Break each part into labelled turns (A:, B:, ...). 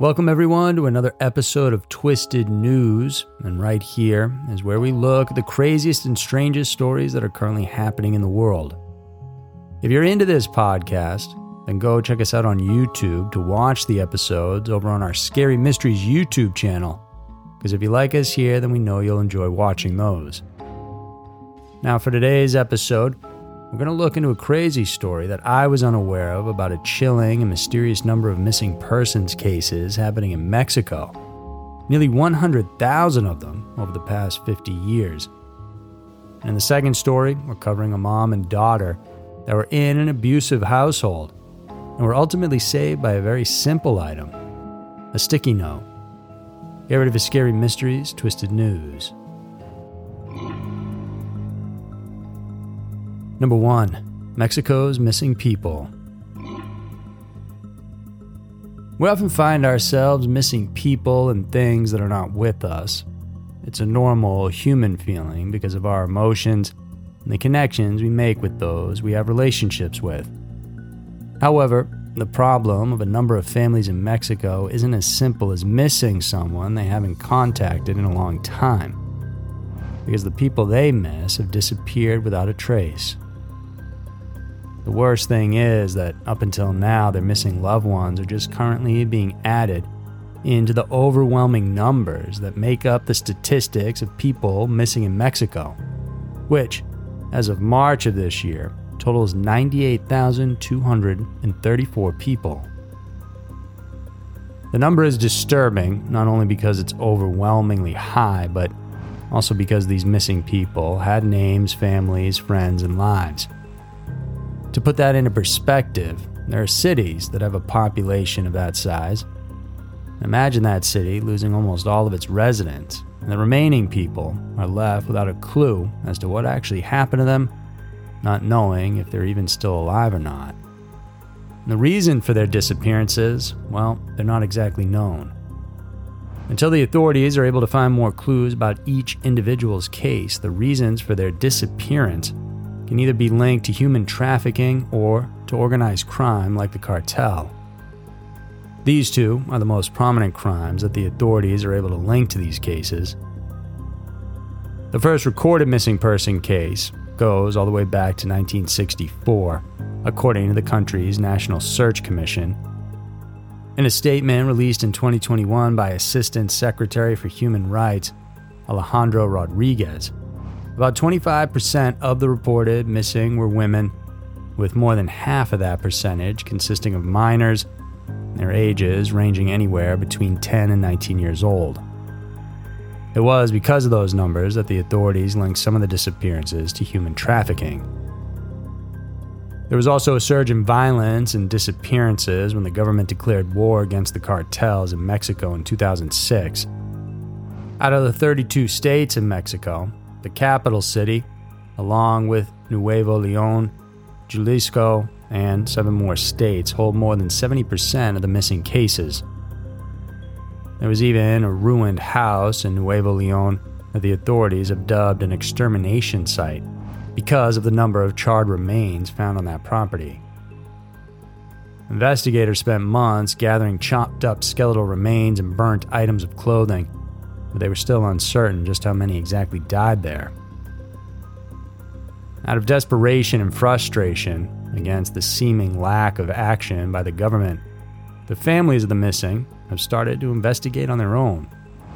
A: Welcome, everyone, to another episode of Twisted News. And right here is where we look at the craziest and strangest stories that are currently happening in the world. If you're into this podcast, then go check us out on YouTube to watch the episodes over on our Scary Mysteries YouTube channel. Because if you like us here, then we know you'll enjoy watching those. Now, for today's episode, we're going to look into a crazy story that I was unaware of about a chilling and mysterious number of missing persons cases happening in Mexico. Nearly 100,000 of them over the past 50 years. And in the second story, we're covering a mom and daughter that were in an abusive household and were ultimately saved by a very simple item a sticky note. Get ready for scary mysteries, twisted news. Number 1 Mexico's Missing People. We often find ourselves missing people and things that are not with us. It's a normal human feeling because of our emotions and the connections we make with those we have relationships with. However, the problem of a number of families in Mexico isn't as simple as missing someone they haven't contacted in a long time, because the people they miss have disappeared without a trace. The worst thing is that up until now, their missing loved ones are just currently being added into the overwhelming numbers that make up the statistics of people missing in Mexico, which, as of March of this year, totals 98,234 people. The number is disturbing, not only because it's overwhelmingly high, but also because these missing people had names, families, friends, and lives. To put that into perspective, there are cities that have a population of that size. Imagine that city losing almost all of its residents, and the remaining people are left without a clue as to what actually happened to them, not knowing if they're even still alive or not. And the reason for their disappearances, well, they're not exactly known. Until the authorities are able to find more clues about each individual's case, the reasons for their disappearance can either be linked to human trafficking or to organized crime like the cartel. These two are the most prominent crimes that the authorities are able to link to these cases. The first recorded missing person case goes all the way back to 1964, according to the country's National Search Commission. In a statement released in 2021 by Assistant Secretary for Human Rights, Alejandro Rodriguez, about 25% of the reported missing were women, with more than half of that percentage consisting of minors, their ages ranging anywhere between 10 and 19 years old. It was because of those numbers that the authorities linked some of the disappearances to human trafficking. There was also a surge in violence and disappearances when the government declared war against the cartels in Mexico in 2006. Out of the 32 states in Mexico, the capital city, along with Nuevo Leon, Jalisco, and seven more states, hold more than 70% of the missing cases. There was even a ruined house in Nuevo Leon that the authorities have dubbed an extermination site because of the number of charred remains found on that property. Investigators spent months gathering chopped up skeletal remains and burnt items of clothing but they were still uncertain just how many exactly died there. Out of desperation and frustration against the seeming lack of action by the government, the families of the missing have started to investigate on their own,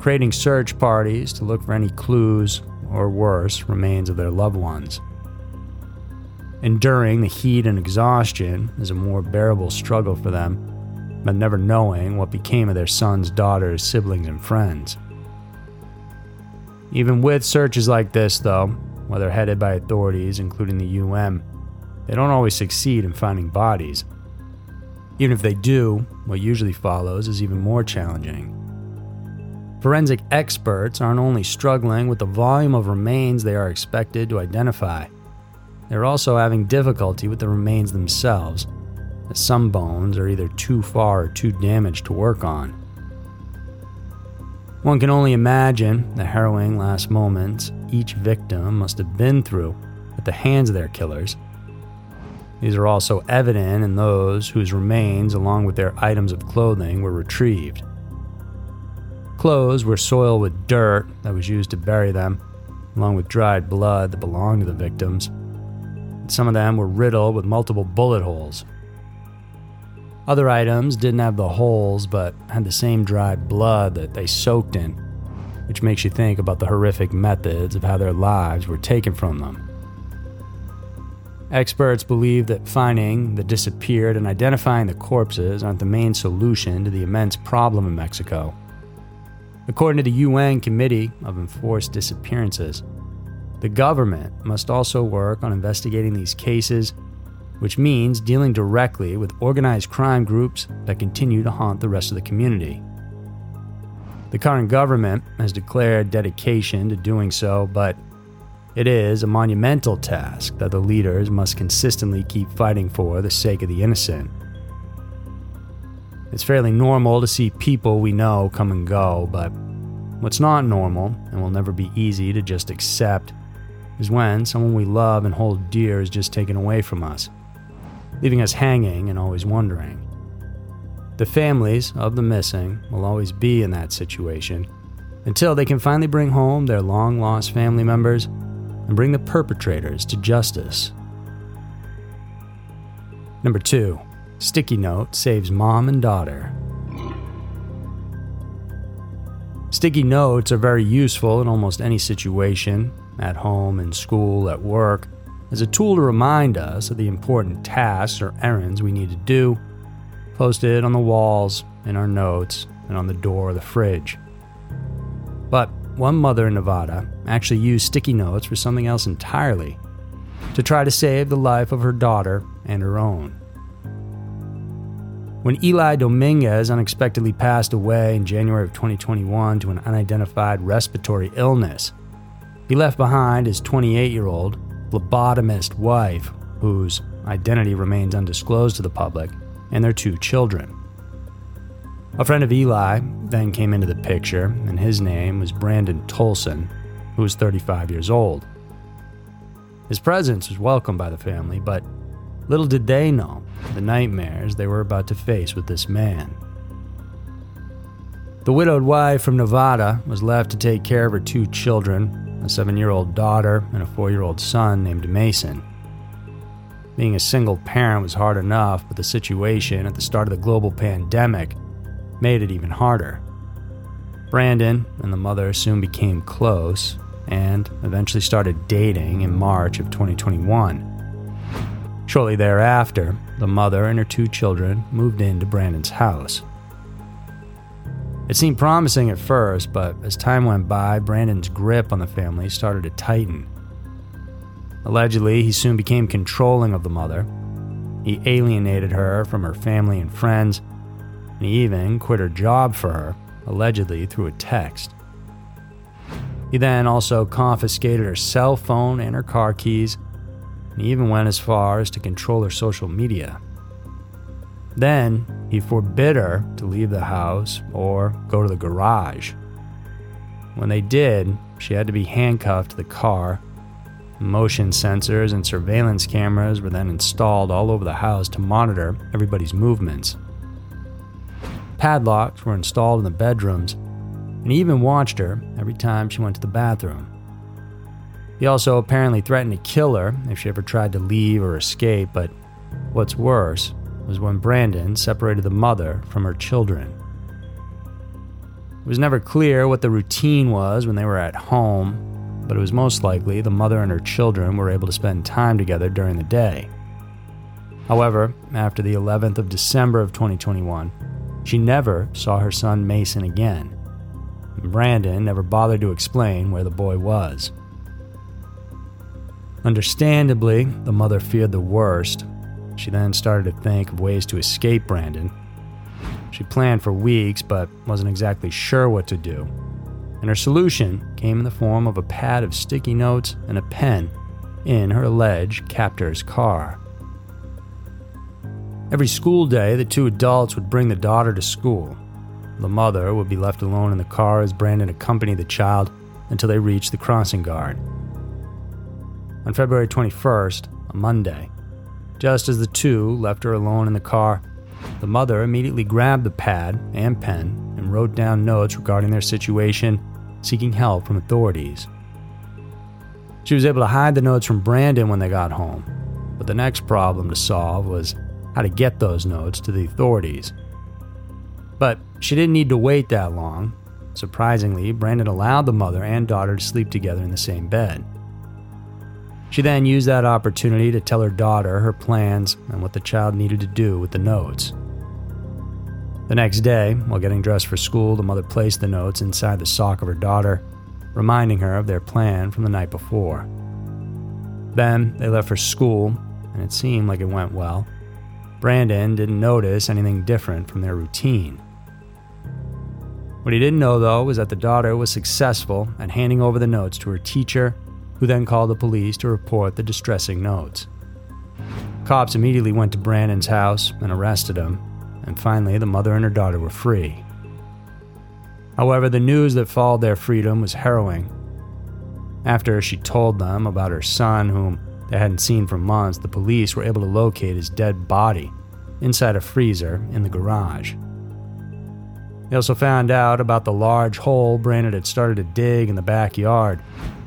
A: creating search parties to look for any clues or worse, remains of their loved ones. Enduring the heat and exhaustion is a more bearable struggle for them, but never knowing what became of their sons, daughters, siblings, and friends. Even with searches like this, though, whether headed by authorities, including the UN, they don't always succeed in finding bodies. Even if they do, what usually follows is even more challenging. Forensic experts aren't only struggling with the volume of remains they are expected to identify, they're also having difficulty with the remains themselves, as some bones are either too far or too damaged to work on. One can only imagine the harrowing last moments each victim must have been through at the hands of their killers. These are also evident in those whose remains, along with their items of clothing, were retrieved. Clothes were soiled with dirt that was used to bury them, along with dried blood that belonged to the victims. Some of them were riddled with multiple bullet holes. Other items didn't have the holes but had the same dried blood that they soaked in, which makes you think about the horrific methods of how their lives were taken from them. Experts believe that finding the disappeared and identifying the corpses aren't the main solution to the immense problem in Mexico. According to the UN Committee of Enforced Disappearances, the government must also work on investigating these cases, which means dealing directly with organized crime groups that continue to haunt the rest of the community. The current government has declared dedication to doing so, but it is a monumental task that the leaders must consistently keep fighting for the sake of the innocent. It's fairly normal to see people we know come and go, but what's not normal and will never be easy to just accept is when someone we love and hold dear is just taken away from us, leaving us hanging and always wondering. The families of the missing will always be in that situation until they can finally bring home their long lost family members and bring the perpetrators to justice. Number two, Sticky Note saves mom and daughter. Sticky notes are very useful in almost any situation, at home, in school, at work, as a tool to remind us of the important tasks or errands we need to do, posted on the walls, in our notes, and on the door of the fridge. But one mother in Nevada actually used sticky notes for something else entirely to try to save the life of her daughter and her own. When Eli Dominguez unexpectedly passed away in January of 2021 to an unidentified respiratory illness, he left behind his 28 year old phlebotomist wife, whose identity remains undisclosed to the public, and their two children. A friend of Eli then came into the picture, and his name was Brandon Toseland, who was 35 years old. His presence was welcomed by the family, but little did they know the nightmares they were about to face with this man. The widowed wife from Nevada was left to take care of her two children, a seven year old daughter and a four year old son named Mason. Being a single parent was hard enough, but the situation at the start of the global pandemic made it even harder. Brandon and the mother soon became close and eventually started dating in March of 2021. Shortly thereafter, the mother and her two children moved into Brandon's house. It seemed promising at first, but as time went by, Brandon's grip on the family started to tighten. Allegedly, he soon became controlling of the mother. He alienated her from her family and friends and he even quit her job for her, allegedly through a text. He then also confiscated her cell phone and her car keys, and he even went as far as to control her social media. Then he forbid her to leave the house or go to the garage. When they did, she had to be handcuffed to the car. Motion sensors and surveillance cameras were then installed all over the house to monitor everybody's movements. Padlocks were installed in the bedrooms, and he even watched her every time she went to the bathroom. He also apparently threatened to kill her if she ever tried to leave or escape, but what's worse was when Brandon separated the mother from her children. It was never clear what the routine was when they were at home, but it was most likely the mother and her children were able to spend time together during the day. However, after the 11th of December of 2021, she never saw her son Mason again. Brandon never bothered to explain where the boy was. Understandably, the mother feared the worst. She then started to think of ways to escape Brandon. She planned for weeks, but wasn't exactly sure what to do. And her solution came in the form of a pad of sticky notes and a pen in her alleged captor's car. Every school day, the two adults would bring the daughter to school. The mother would be left alone in the car as Brandon accompanied the child until they reached the crossing guard. On February 21st, a Monday, Just as the two left her alone in the car, the mother immediately grabbed the pad and pen and wrote down notes regarding their situation, seeking help from authorities. She was able to hide the notes from Brandon when they got home, but the next problem to solve was how to get those notes to the authorities. But she didn't need to wait that long. Surprisingly, Brandon allowed the mother and daughter to sleep together in the same bed. She then used that opportunity to tell her daughter her plans and what the child needed to do with the notes. The next day, while getting dressed for school, the mother placed the notes inside the sock of her daughter, reminding her of their plan from the night before. Then they left for school, and it seemed like it went well. Brandon didn't notice anything different from their routine. What he didn't know, though, was that the daughter was successful at handing over the notes to her teacher, who then called the police to report the distressing notes. Cops immediately went to Brandon's house and arrested him, and finally, the mother and her daughter were free. However, the news that followed their freedom was harrowing. After she told them about her son, whom they hadn't seen for months, the police were able to locate his dead body inside a freezer in the garage. They also found out about the large hole Brandon had started to dig in the backyard,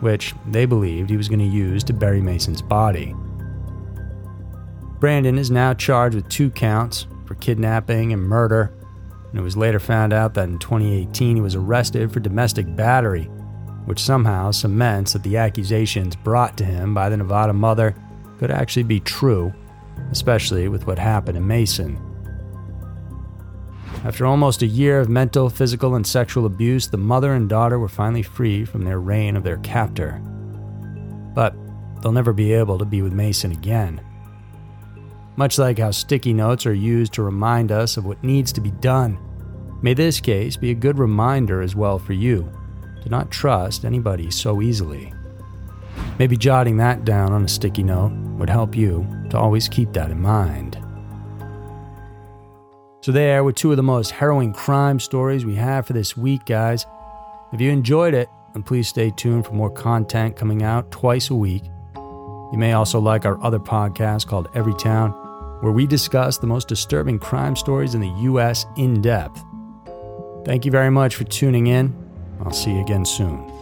A: which they believed he was going to use to bury Mason's body. Brandon is now charged with two counts for kidnapping and murder, and it was later found out that in 2018 he was arrested for domestic battery, which somehow cements that the accusations brought to him by the Nevada mother could actually be true, especially with what happened to Mason. After almost a year of mental, physical, and sexual abuse, the mother and daughter were finally free from their reign of their captor. But they'll never be able to be with Mason again. Much like how sticky notes are used to remind us of what needs to be done, may this case be a good reminder as well for you to not trust anybody so easily. Maybe jotting that down on a sticky note would help you to always keep that in mind. So, there were two of the most harrowing crime stories we have for this week, guys. If you enjoyed it, then please stay tuned for more content coming out twice a week. You may also like our other podcast called Every Town, where we discuss the most disturbing crime stories in the U.S. in depth. Thank you very much for tuning in. I'll see you again soon.